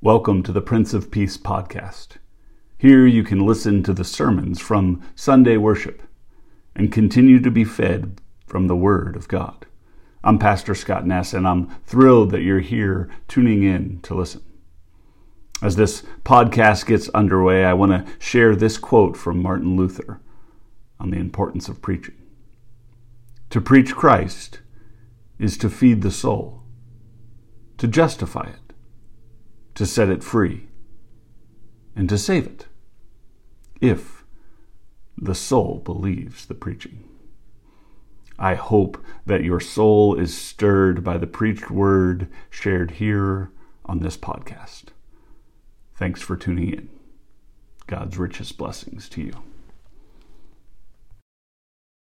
Welcome to the Prince of Peace podcast. Here you can listen to the sermons from Sunday worship and continue to be fed from the Word of God. I'm Pastor Scott Ness, and I'm thrilled that you're here tuning in to listen. As this podcast gets underway, I want to share this quote from Martin Luther on the importance of preaching. To preach Christ is to feed the soul, to justify it to set it free and to save it, if the soul believes the preaching. I hope that your soul is stirred by the preached word shared here on this podcast. Thanks for tuning in. God's richest blessings to you.